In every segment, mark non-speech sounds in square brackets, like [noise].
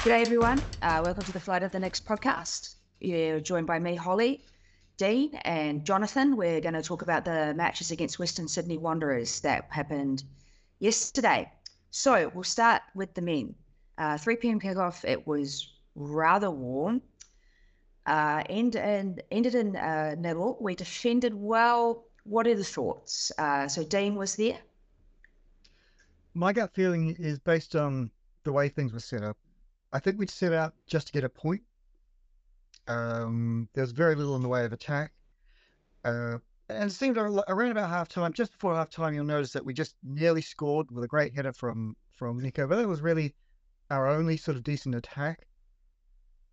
G'day, everyone. Uh, welcome to the Flight of the Nix podcast. You're joined by me, Holly, Dean, and Jonathan. We're going to talk about the matches against Western Sydney Wanderers that happened yesterday. So we'll start with the men. Uh, 3 p.m. kickoff. It was rather warm. Uh, end, and ended in uh, nil. We defended well. What are the thoughts? Uh, so Dean was there. My gut feeling is based on the way things were set up. I think we'd set out just to get a point. Um, there's very little in the way of attack. Uh, and it seemed around about half time, just before half time, you'll notice that we just nearly scored with a great header from, from Nico. But that was really our only sort of decent attack.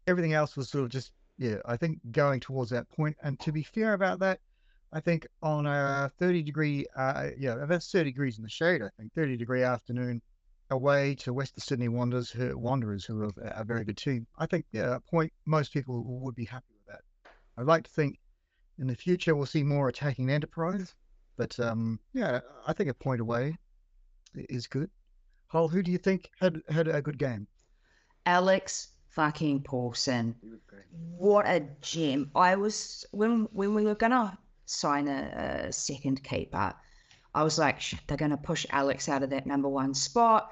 Everything else was sort of just, yeah, I think going towards that point. And to be fair about that, I think on a 30 degree, uh, yeah, that's 30 degrees in the shade, I think, 30 degree afternoon away to Western Sydney Wanderers, who, Wanderers, who are a very good team. I think yeah, a point most people would be happy with that. I'd like to think in the future we'll see more attacking enterprise, but um, yeah, I think a point away is good. Hull, who do you think had had a good game? Alex fucking Paulsen. What a gem! I was when when we were gonna sign a, a second keeper. I was like, they're going to push Alex out of that number one spot.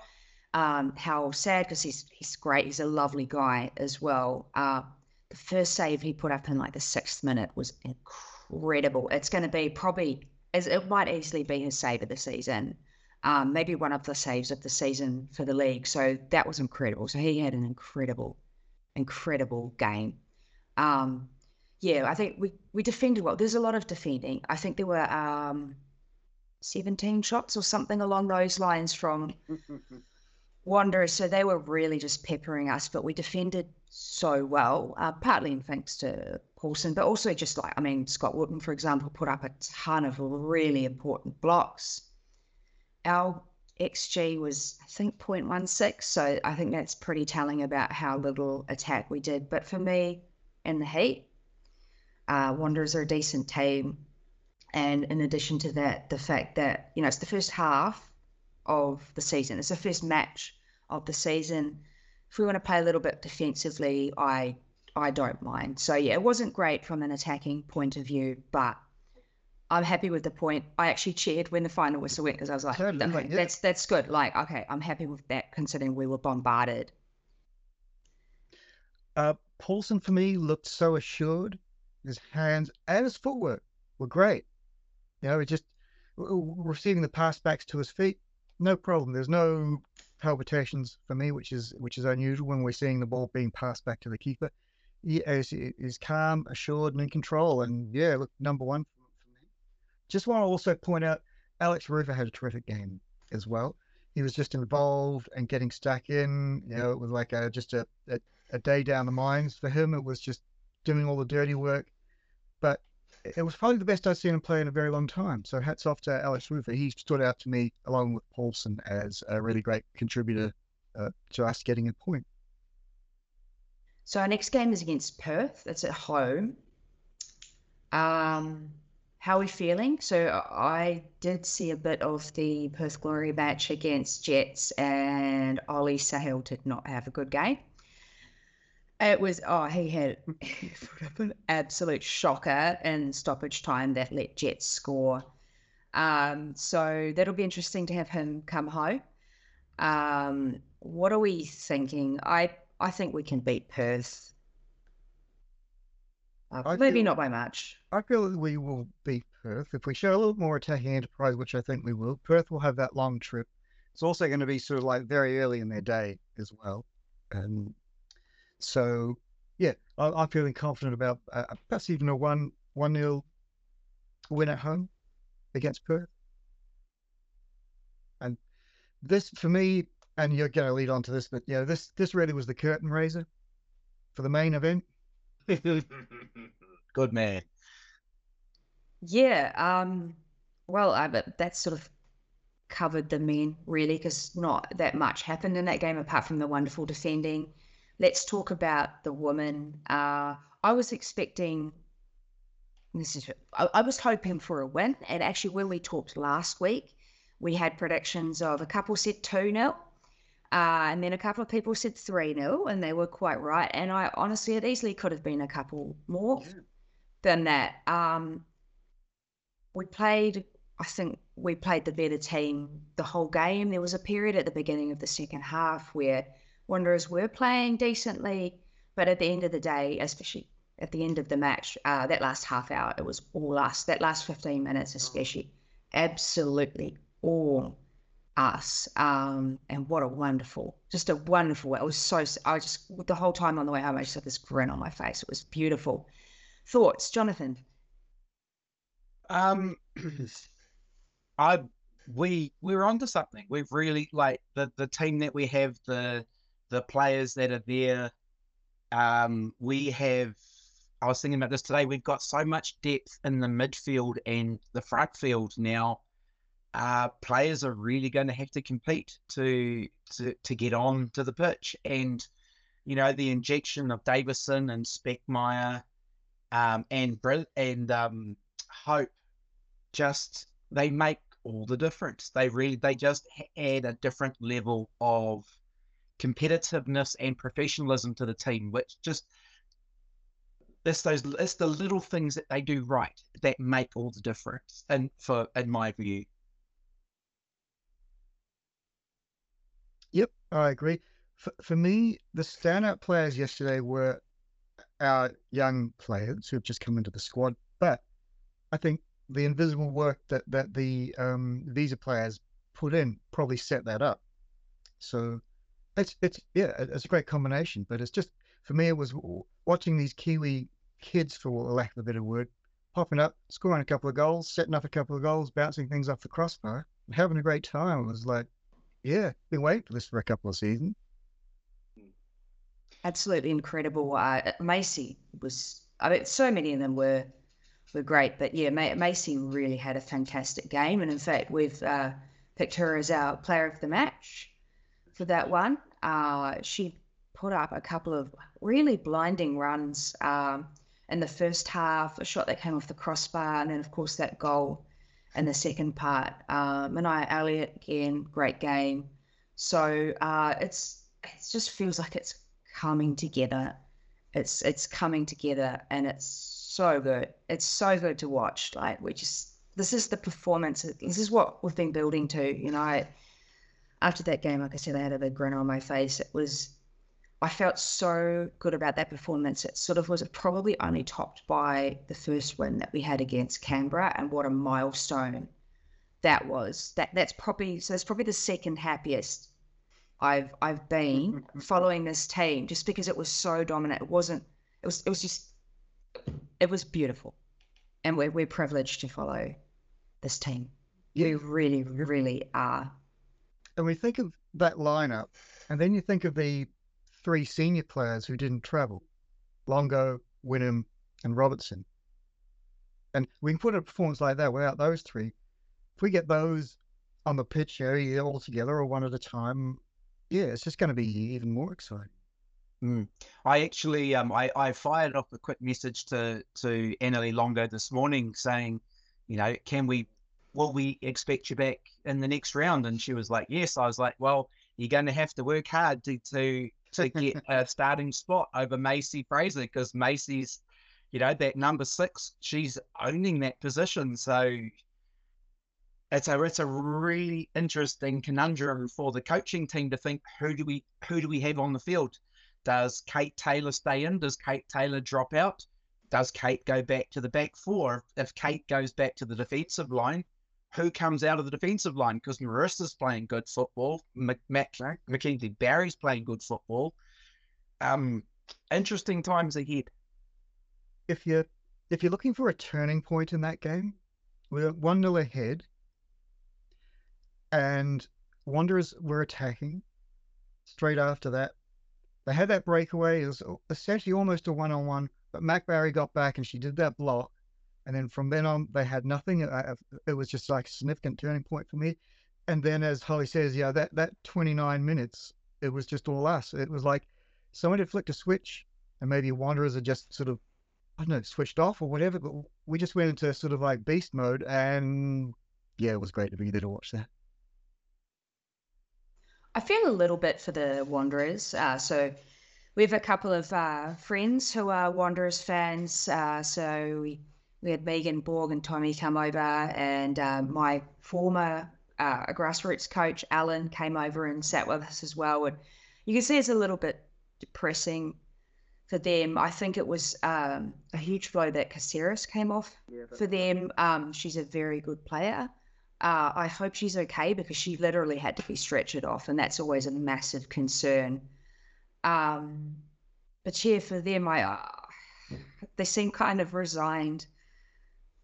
Um, how sad because he's he's great. He's a lovely guy as well. Uh, the first save he put up in like the sixth minute was incredible. It's going to be probably as it might easily be his save of the season. Um, maybe one of the saves of the season for the league. So that was incredible. So he had an incredible, incredible game. Um, yeah, I think we we defended well. There's a lot of defending. I think there were um, 17 shots or something along those lines from [laughs] Wanderers. So they were really just peppering us, but we defended so well, uh, partly in thanks to Paulsen, but also just like, I mean, Scott Wootton, for example, put up a ton of really important blocks. Our XG was, I think, 0.16. So I think that's pretty telling about how little attack we did. But for me, in the heat, uh, Wanderers are a decent team. And in addition to that, the fact that, you know, it's the first half of the season, it's the first match of the season. If we want to play a little bit defensively, I I don't mind. So yeah, it wasn't great from an attacking point of view, but I'm happy with the point. I actually cheered when the final whistle went because I was like, okay, yeah. that's that's good. Like, okay, I'm happy with that considering we were bombarded. Uh, Paulsen for me looked so assured. His hands and his footwork were great. You know, it just receiving the pass backs to his feet, no problem. There's no palpitations for me, which is which is unusual when we're seeing the ball being passed back to the keeper. He is, is calm, assured, and in control. And yeah, look, number one for, me. Just want to also point out, Alex Rufer had a terrific game as well. He was just involved and getting stuck in. You know, it was like a, just a, a, a day down the mines for him. It was just doing all the dirty work. But it was probably the best I've seen him play in a very long time. So hats off to Alex Rufer. He stood out to me along with Paulsen as a really great contributor uh, to us getting a point. So our next game is against Perth. That's at home. Um, how are we feeling? So I did see a bit of the Perth Glory match against Jets, and Ollie Sail did not have a good game. It was oh he had an [laughs] absolute shocker in stoppage time that let Jets score. Um, so that'll be interesting to have him come home. Um, what are we thinking? I I think we can beat Perth. Uh, maybe feel, not by much. I feel that we will beat Perth if we show a little more attacking enterprise, which I think we will. Perth will have that long trip. It's also going to be sort of like very early in their day as well, and so, yeah, I, am feeling confident about uh, perhaps even a one one nil win at home against Perth. And this, for me, and you're going to lead on to this, but yeah, this this really was the curtain raiser for the main event. [laughs] Good man. Yeah. Um. Well, I, but that's sort of covered the men really because not that much happened in that game apart from the wonderful defending let's talk about the woman. Uh, I was expecting. This is. I, I was hoping for a win, and actually, when we talked last week, we had predictions of a couple said two 0 Uh, and then a couple of people said 3 0, and they were quite right. And I honestly, it easily could have been a couple more yeah. than that. Um, we played, I think we played the better team the whole game. There was a period at the beginning of the second half where Wanderers were playing decently, but at the end of the day, especially at the end of the match, uh, that last half hour, it was all us. That last 15 minutes, especially, absolutely all us. Um, and what a wonderful, just a wonderful, it was so, I just, the whole time on the way home, I just had this grin on my face. It was beautiful. Thoughts, Jonathan? Um, [clears throat] I, we, we're onto something. We've really, like, the, the team that we have, the, the players that are there, um, we have I was thinking about this today. We've got so much depth in the midfield and the front field now. Uh, players are really going to have to compete to to to get on to the pitch, and you know the injection of Davison and Speckmaier um, and and um, Hope just they make all the difference. They really they just add a different level of competitiveness and professionalism to the team, which just it's those it's the little things that they do right that make all the difference and for in my view. Yep i agree. For, for me the standout players yesterday were our young players who have just come into the squad but i think the invisible work that that the um, visa players put in probably set that up. So it's it's yeah it's a great combination but it's just for me, it was watching these Kiwi kids, for lack of a better word, popping up, scoring a couple of goals, setting up a couple of goals, bouncing things off the crossbar, having a great time. It was like, yeah, been waiting for this for a couple of seasons. Absolutely incredible. Uh, Macey was, I mean, so many of them were were great, but yeah, Macey really had a fantastic game, and in fact, we've uh, picked her as our player of the match for that one. Uh, she put up a couple of really blinding runs. Um, in the first half, a shot that came off the crossbar, and then of course that goal in the second part. Uh, Manaia Elliott again, great game. So uh, it's it just feels like it's coming together. It's it's coming together, and it's so good. It's so good to watch. Like we just this is the performance. This is what we've been building to. You know, after that game, like I said, I had a big grin on my face. It was I felt so good about that performance. It sort of was probably only topped by the first win that we had against Canberra, and what a milestone that was. That that's probably so. It's probably the second happiest I've I've been mm-hmm. following this team, just because it was so dominant. It wasn't. It was. It was just. It was beautiful, and we're we're privileged to follow this team. Yeah. We really, really are. And we think of that lineup, and then you think of the three senior players who didn't travel Longo, Whinham, and Robertson. And we can put a performance like that without those three. If we get those on the pitch area all together or one at a time, yeah, it's just going to be even more exciting. Mm. I actually, um, I, I fired off a quick message to to Annalie Longo this morning saying, you know, can we, will we expect you back in the next round? And she was like, yes. I was like, well, you're going to have to work hard to to to get a [laughs] starting spot over Macey Fraser because Macey's, you know, that number six, she's owning that position. So it's a it's a really interesting conundrum for the coaching team to think who do we who do we have on the field? Does Kate Taylor stay in? Does Kate Taylor drop out? Does Kate go back to the back four? If Kate goes back to the defensive line, who comes out of the defensive line because Marissa's playing good football. Mac- Mackenzie Barry's playing good football. Um, interesting times ahead. If you're if you're looking for a turning point in that game, we're one nil ahead, and Wanderers were attacking. Straight after that, they had that breakaway. It was essentially almost a one on one, but Mac Barry got back and she did that block and then from then on, they had nothing. I, it was just like a significant turning point for me. And then, as Holly says, yeah, that, that 29 minutes, it was just all us. It was like someone had flicked a switch, and maybe Wanderers had just sort of, I don't know, switched off or whatever. But we just went into sort of like beast mode. And yeah, it was great to be there to watch that. I feel a little bit for the Wanderers. Uh, so we have a couple of uh, friends who are Wanderers fans. Uh, so we, we had Megan Borg and Tommy come over, and uh, my former uh, grassroots coach, Alan, came over and sat with us as well. And you can see it's a little bit depressing for them. I think it was um, a huge blow that Caceres came off yeah, for them. Um, she's a very good player. Uh, I hope she's okay because she literally had to be stretchered off, and that's always a massive concern. Um, but yeah, for them, I uh, they seem kind of resigned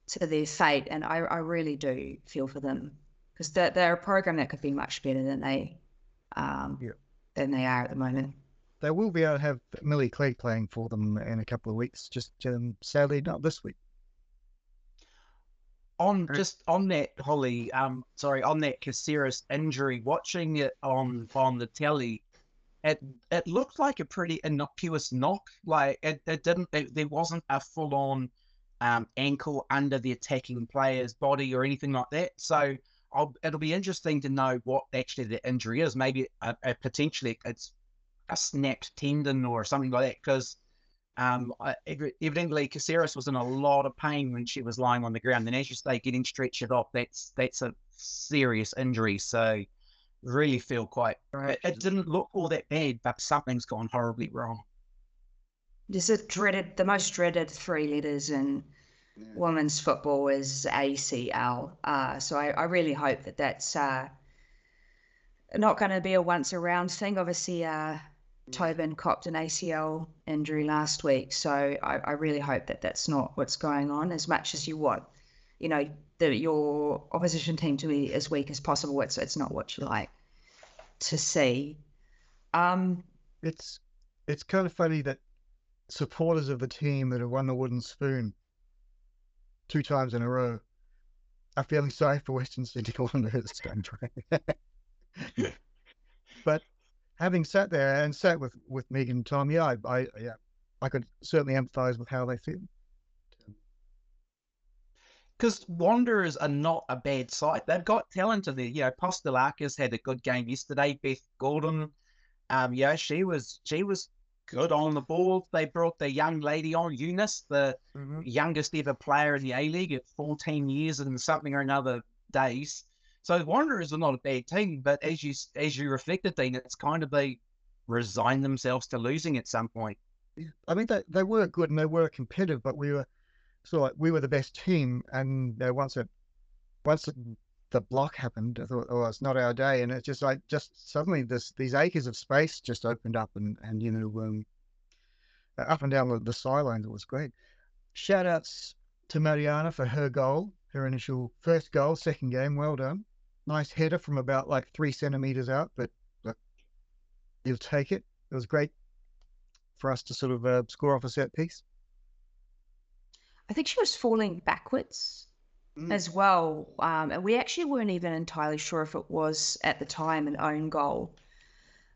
to their fate, and I, I really do feel for them because they're, they're a program that could be much better than they um, yeah. than they are at the moment. They will be able to have Milly Clegg playing for them in a couple of weeks. Just um, sadly, not this week on just on that Holly, um, sorry, on that Caceres injury, watching it on on the telly, it it looked like a pretty innocuous knock. Like it, it didn't, it, there wasn't a full on um, ankle under the attacking player's body or anything like that. So I'll, it'll be interesting to know what actually the injury is. Maybe a, a potentially it's a snapped tendon or something like that because um, evidently, Caceres was in a lot of pain when she was lying on the ground. And as you say, getting stretchered off, that's that's a serious injury. So, really feel quite. It, it didn't look all that bad, but something's gone horribly wrong. This is dreaded. The most dreaded three letters in yeah. women's football is ACL. Uh, so I, I really hope that that's uh, not going to be a once around thing. Obviously, uh, Tobin copped an ACL injury last week, so I, I, really hope that that's not what's going on. As much as you want, you know, the, your opposition team to be as weak as possible, it's it's not what you like to see. Um, it's it's kind of funny that supporters of the team that have won the wooden spoon two times in a row are feeling sorry for Western Sydney [laughs] Wanderers. [laughs] [laughs] but having sat there and sat with with Megan and Tom, yeah, I, I yeah, I could certainly empathise with how they feel. Because Wanderers are not a bad side. They've got talent in there. You know, Postelakis had a good game yesterday. Beth Gordon, um, yeah, she was she was good on the ball. They brought the young lady on, Eunice, the mm-hmm. youngest ever player in the A League at 14 years and something or another days. So Wanderers are not a bad team, but as you as you reflected, Dean, it's kind of they resign themselves to losing at some point. I mean, they they were good and they were competitive, but we were so like, we were the best team, and once it once the block happened, I thought, oh, it's not our day, and it's just like just suddenly this these acres of space just opened up, and and you know, um, up and down the, the sidelines, it was great. Shout outs to Mariana for her goal, her initial first goal, second game, well done nice header from about like three centimeters out, but, but you'll take it. It was great for us to sort of uh, score off a set piece. I think she was falling backwards mm. as well. Um, and we actually weren't even entirely sure if it was at the time an own goal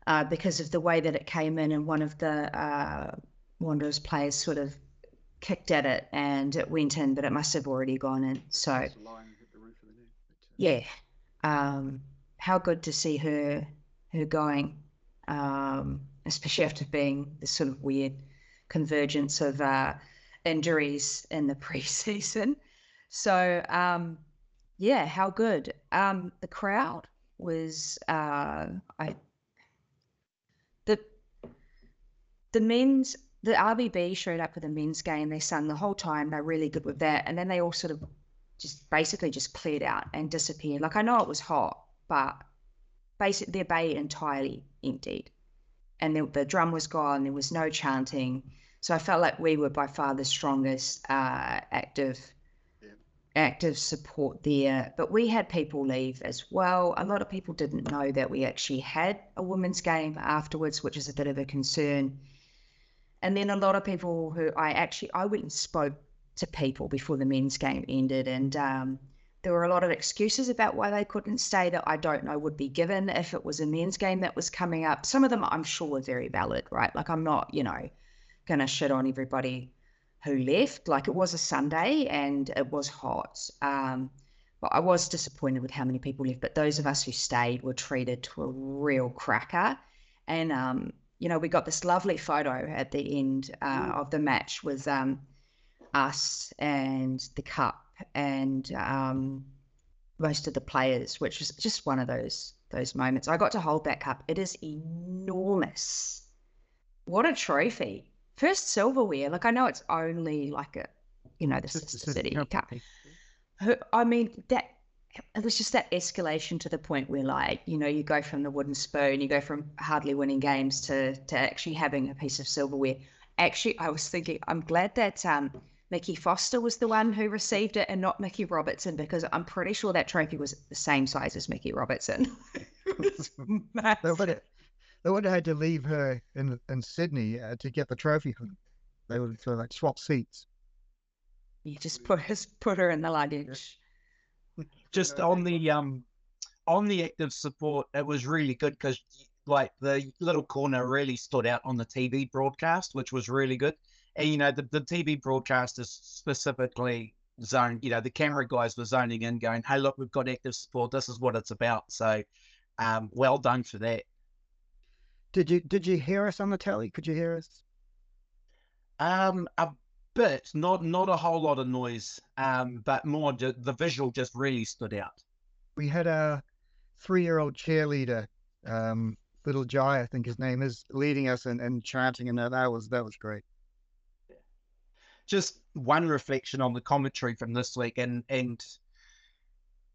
uh, because of the way that it came in and one of the uh, Wanderers players sort of kicked at it and it went in, but it must have already gone in. So, yeah, um, how good to see her her going, um, especially after being this sort of weird convergence of uh, injuries in the [laughs] preseason. So um, yeah, how good. Um, the crowd was uh, I the the men's the RBB showed up for the men's game. They sung the whole time. They're really good with that, and then they all sort of just basically just cleared out and disappeared. Like I know it was hot, but basically their bay entirely emptied, and the, the drum was gone. There was no chanting, so I felt like we were by far the strongest uh, active. Active support there. But we had people leave as well. A lot of people didn't know that we actually had a women's game afterwards, which is a bit of a concern. And then a lot of people who I actually I went and spoke to people before the men's game ended. And um, there were a lot of excuses about why they couldn't stay that I don't know would be given if it was a men's game that was coming up. Some of them I'm sure were very valid, right? Like I'm not, you know, to shit on everybody who left. Like it was a Sunday and it was hot. Um, but I was disappointed with how many people left. But those of us who stayed were treated to a real cracker. And, um, you know, we got this lovely photo at the end uh, of the match with um, us and the cup and um, most of the players, which was just one of those those moments. I got to hold that cup. It is enormous. What a trophy! First silverware. Like I know it's only like a, you know, the Sister City Cup. I mean that it was just that escalation to the point where like you know you go from the wooden spoon you go from hardly winning games to to actually having a piece of silverware actually i was thinking i'm glad that um Mickey Foster was the one who received it and not Mickey Robertson because I'm pretty sure that trophy was the same size as Mickey Robertson. [laughs] [laughs] they, would have, they would have had to leave her in in Sydney uh, to get the trophy. They would have like swap seats. You just put put her in the luggage. Just on the um on the active support, it was really good because like the little corner really stood out on the TV broadcast, which was really good and you know the, the TV broadcast is specifically zoned, you know, the camera guys were zoning in, going, "Hey, look, we've got active support. This is what it's about." So, um, well done for that. Did you did you hear us on the telly? Could you hear us? Um, a bit, not not a whole lot of noise, um, but more the visual just really stood out. We had a three-year-old cheerleader, um, little Jai, I think his name is, leading us and, and chanting, and that, that was that was great just one reflection on the commentary from this week, and and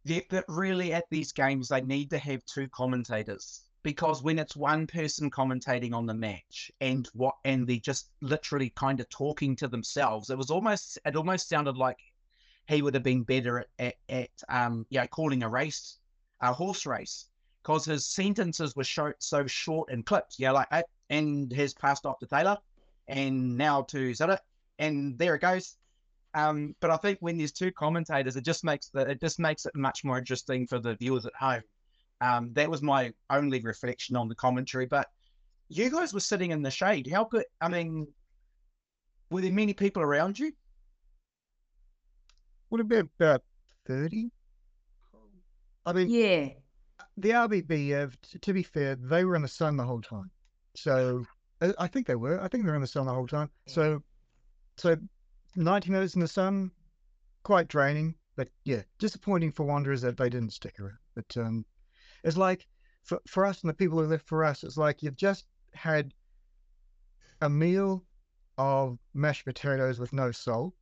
that really at these games they need to have two commentators because when it's one person commentating on the match and what and they just literally kind of talking to themselves, it was almost it almost sounded like he would have been better at at, at um yeah calling a race, a horse race, because his sentences were short, so short and clipped. Yeah, like and has passed off to Taylor, and now to Zara, and there it goes. Um, but I think when there's two commentators, it just makes the it just makes it much more interesting for the viewers at home. Um, that was my only reflection on the commentary. But you guys were sitting in the shade. How good? I mean, were there many people around you? Would have been about thirty. I mean, yeah. The RBB, uh, to be fair, they were in the sun the whole time. So uh, I think they were. I think they were in the sun the whole time. So so 90 minutes in the sun, quite draining. But yeah, disappointing for Wanderers that they didn't stick around. But um, it's like for, for us and the people who live for us, it's like you've just had a meal of mashed potatoes with no salt,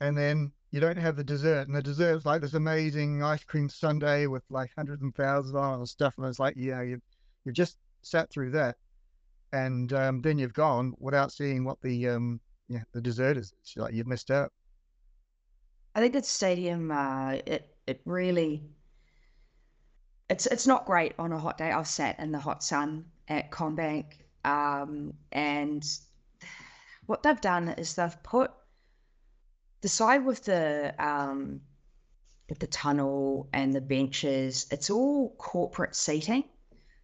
and then you don't have the dessert, and the dessert is like this amazing ice cream sundae with like hundreds and thousands of stuff, and it's like, yeah, you've you've just sat through that, and um, then you've gone without seeing what the um, yeah, the dessert is It's like you've missed out. I think that stadium, uh, it it really, it's it's not great on a hot day. I've sat in the hot sun at CommBank, um, and what they've done is they've put the side with the um, with the tunnel and the benches. It's all corporate seating.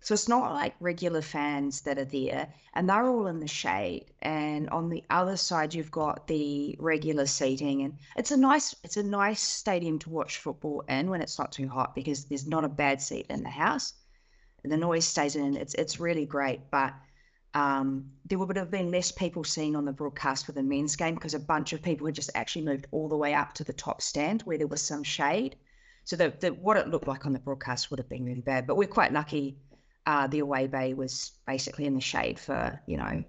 So it's not like regular fans that are there, and they're all in the shade. And on the other side, you've got the regular seating, and it's a nice it's a nice stadium to watch football in when it's not too hot because there's not a bad seat in the house. The noise stays in. It's it's really great, but um, there would have been less people seen on the broadcast for the men's game because a bunch of people had just actually moved all the way up to the top stand where there was some shade. So the, the what it looked like on the broadcast would have been really bad. But we're quite lucky uh, the away bay was basically in the shade for you know,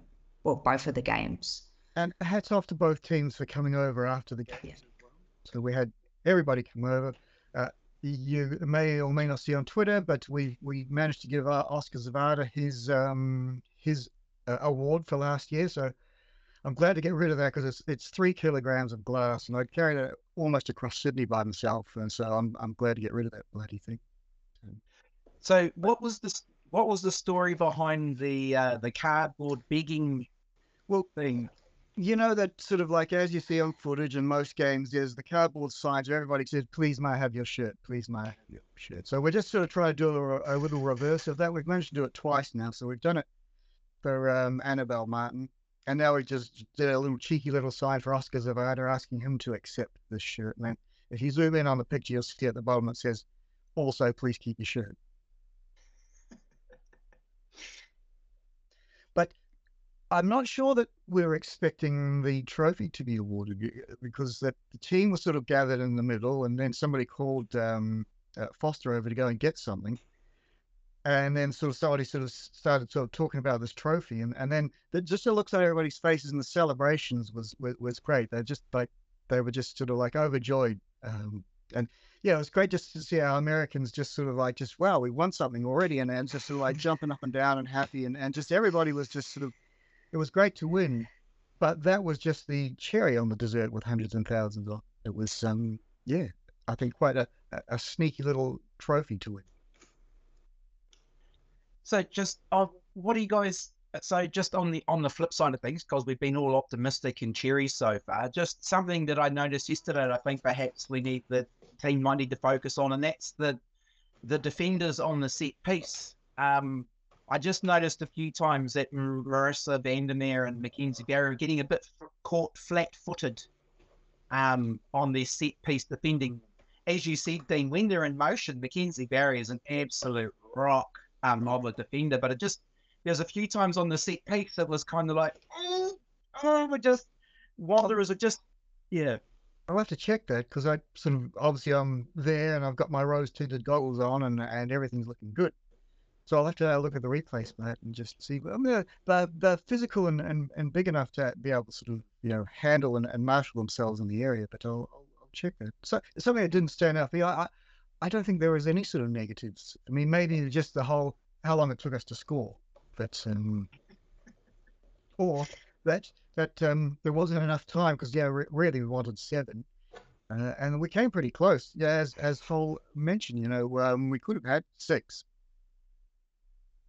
well, both of the games. And hats off to both teams for coming over after the game. Yeah. So we had everybody come over. Uh, you may or may not see on Twitter, but we we managed to give uh, Oskar Zawada his um his uh, award for last year. So I'm glad to get rid of that because it's it's three kilograms of glass, and I carried it almost across Sydney by myself, and so I'm I'm glad to get rid of that bloody thing. So what was this? What was the story behind the uh, the cardboard begging well thing? You know that sort of like as you see on footage in most games, there's the cardboard signs where everybody says, "Please, may I have your shirt? Please, may I have your shirt?" So we're just sort of trying to do a, a little reverse of that. We've managed to do it twice now, so we've done it for um, Annabelle Martin, and now we just did a little cheeky little sign for Oskar Zawada asking him to accept the shirt. And if you zoom in on the picture, you'll see at the bottom it says, "Also, please keep your shirt." but I'm not sure that we're expecting the trophy to be awarded because that the team was sort of gathered in the middle, and then somebody called um, uh, Foster over to go and get something, and then sort of somebody sort of started sort of talking about this trophy, and and then it just looks at everybody's faces and the celebrations was was, was great. They're just like they were just sort of like overjoyed, um, and yeah, it was great just to see our Americans just sort of like just wow, we won something already, and, and just sort of like jumping up and down and happy, and and just everybody was just sort of it was great to win, but that was just the cherry on the dessert with hundreds and thousands of. It was um yeah, I think quite a, a sneaky little trophy to win. So just what do you guys? So just on the on the flip side of things, because we've been all optimistic and cheery so far, just something that I noticed yesterday. I think perhaps we need the team might need to focus on, and that's the the defenders on the set piece. Um, I just noticed a few times that Marisa van der Meer and Mackenzie Barry are getting a bit caught flat-footed um, on their set piece defending. As you said, Dean, when they're in motion, Mackenzie Barry is an absolute rock um, of a defender. But it just there's a few times on the set piece that was kind of like, oh, oh, we just Wanderers are just yeah. I'll have to check that because I sort of obviously I'm there and I've got my rose tinted goggles on and and everything's looking good. So I'll have to look at the replays for and just see. I mean, they're, they're physical and, and, and big enough to be able to sort of, you know, handle and, and marshal themselves in the area, but I'll, I'll, I'll check that. So something that didn't stand out. Yeah, I, I don't think there was any sort of negatives. I mean, maybe just the whole, how long it took us to score. But, um, or that, that um, there wasn't enough time because, yeah, re- really we wanted seven. Uh, and we came pretty close. Yeah, as as Hull mentioned, you know, um, we could have had six,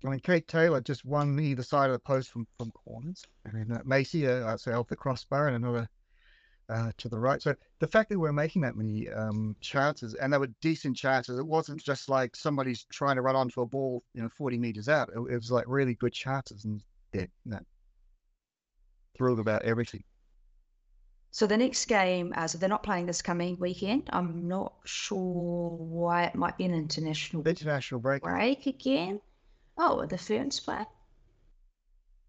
I mean, Kate Taylor just won either side of the post from, from corners. I mean, uh, Macey, uh, so off the crossbar and another uh, to the right. So the fact that we're making that many um, chances and they were decent chances, it wasn't just like somebody's trying to run onto a ball, you know, 40 meters out. It, it was like really good chances and yeah, no, thrilled about everything. So the next game, uh, so they're not playing this coming weekend. I'm not sure why it might be an international international break break again. Oh, the Ferns play?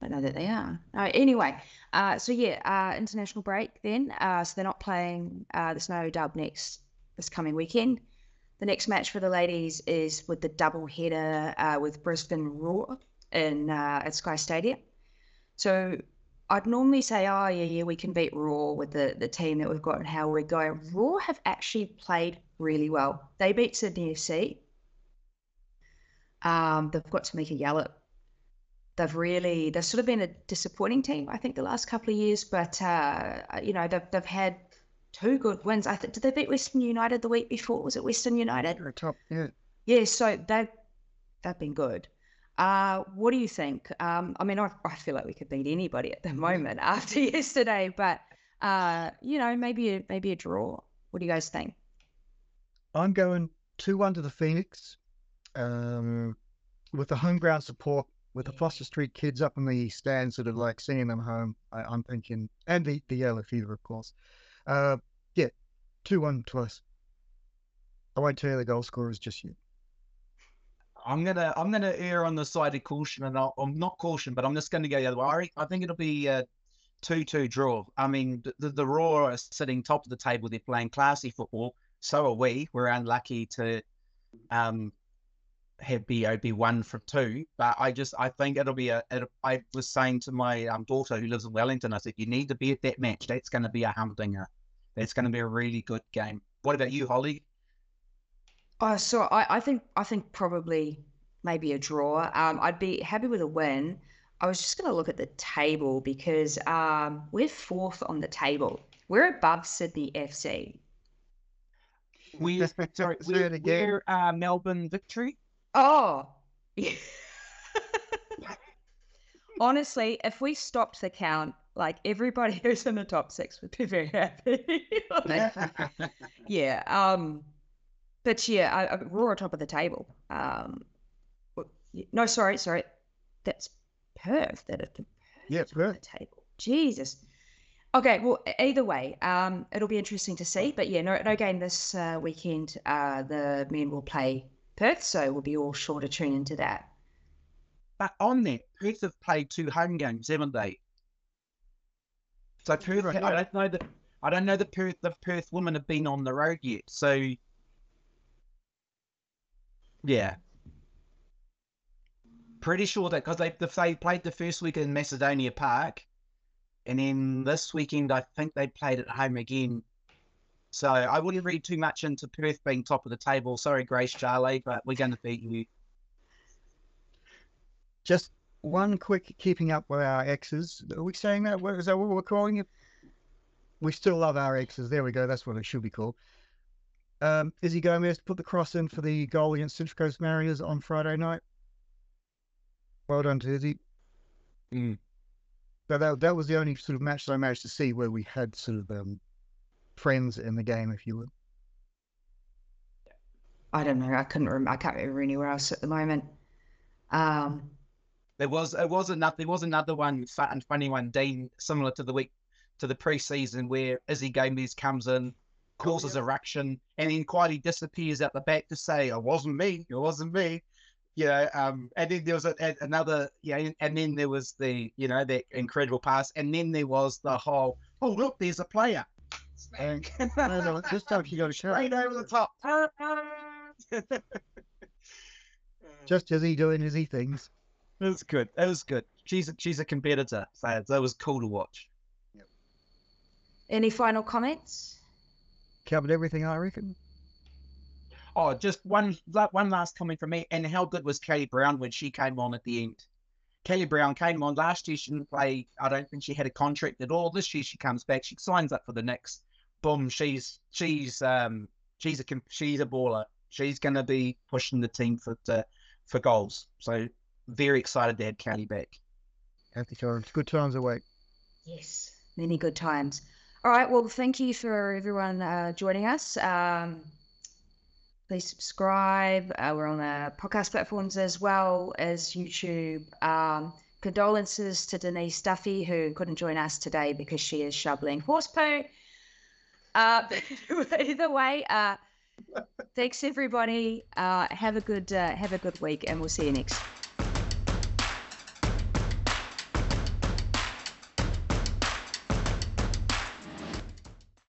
I know that they are. Uh, anyway, uh, so yeah, uh, international break then. Uh, so they're not playing uh, the Snow Dub next this coming weekend. The next match for the ladies is with the double header uh, with Brisbane Roar in uh, at Sky Stadium. So I'd normally say, oh yeah, yeah, we can beat Roar with the the team that we've got and how we're going. Roar have actually played really well. They beat Sydney FC um, they've got Tameka Yallop. They've really, they've sort of been a disappointing team, I think, the last couple of years. But uh, you know, they've they've had two good wins. I think did they beat Western United the week before? Was it Western United? They're top, yeah. Yeah, so they've they've been good. Uh, what do you think? Um, I mean, I, I feel like we could beat anybody at the moment [laughs] after yesterday, but uh, you know, maybe a, maybe a draw. What do you guys think? I'm going two one to the Phoenix um, with the home ground support, with the Foster Street kids up in the stands, sort of like singing them home. I, am thinking, and the the yellow fever, of course. Uh, yeah, two one to us. I won't tell you the goal scorers just yet. I'm gonna I'm gonna err on the side of caution, and i am not caution, but I'm just going to go the other way. I think it'll be a two-two draw. I mean, the the Roar are sitting top of the table. They're playing classy football. So are we. We're unlucky to um, have be it be one from two, but I just I think it'll be a. It, I was saying to my um, daughter who lives in Wellington, I said you need to be at that match. That's going to be a humdinger. That's going to be a really good game. What about you, Holly? Uh, so I, I think I think probably maybe a draw. Um, I'd be happy with a win. I was just going to look at the table because um, we're fourth on the table. We're above Sydney FC. We [laughs] sorry, we're, we're uh, Melbourne Victory. Oh. [laughs] Honestly, if we stopped the count, like everybody [laughs] who's in the top six would be very happy. [laughs] yeah. Um. But yeah, I, I, we're on top of the table. Um. No, sorry, sorry. That's Perth. That is yeah, Perth. The table. Jesus. Okay, well, either way, um, it'll be interesting to see. But yeah, no, no game this uh, weekend. Uh, the men will play Perth, so we'll be all sure to tune into that. But on that, Perth have played two home games, haven't they? So Perth, Right, I don't know that. I don't know the Perth the Perth women have been on the road yet. So yeah, pretty sure that because they they played the first week in Macedonia Park, and then this weekend I think they played at home again. So I wouldn't read too much into Perth being top of the table. Sorry, Grace Charlie, but we're going to beat you. Just one quick keeping up with our exes. Are we saying that? What- Is that what we're calling it? We still love our exes. There we go. That's what it should be called. Um, Izzy Gomez put the cross in for the goal against Central Coast Mariners on Friday night. Well done to Izzy. Mm. So that that was the only sort of match that I managed to see where we had sort of um, friends in the game, if you would. I don't know. I couldn't. Rem- I can't remember anywhere else at the moment. Um, There was it was another there was another one fat and funny one, Dean, similar to the week to the preseason where Izzy Gomez comes in, causes a ruction, and then quietly disappears out the back to say, "It wasn't me. It wasn't me." You know, um, and then there was a, a- another, yeah, and, and then there was the, you know, that incredible pass, and then there was the whole, oh look, there's a player, [laughs] And no, no, this time she got a shot. straight over the top. [laughs] Just Izzy doing Izzy things. It was good. It was good. She's a, she's a competitor, so that was cool to watch. any final comments? Covered everything, I reckon. Oh, just one la- one last comment from me. And how good was Kelly Brown when she came on at the end? Kelly Brown came on last year. She didn't play. I don't think she had a contract at all. This year she comes back. She signs up for the Nix. Boom. She's she's um she's a she's a baller. She's gonna be pushing the team for to, for goals. So very excited to have Kelly back. Happy times. Good times away. Yes, many good times. All right. Well, thank you for everyone uh, joining us. Um, please subscribe. Uh, we're on the podcast platforms as well as YouTube. Um, condolences to Denise Duffy, who couldn't join us today because she is shoveling horse poo. Uh, [laughs] either way, uh, thanks everybody. Uh, have a good uh, have a good week, and we'll see you next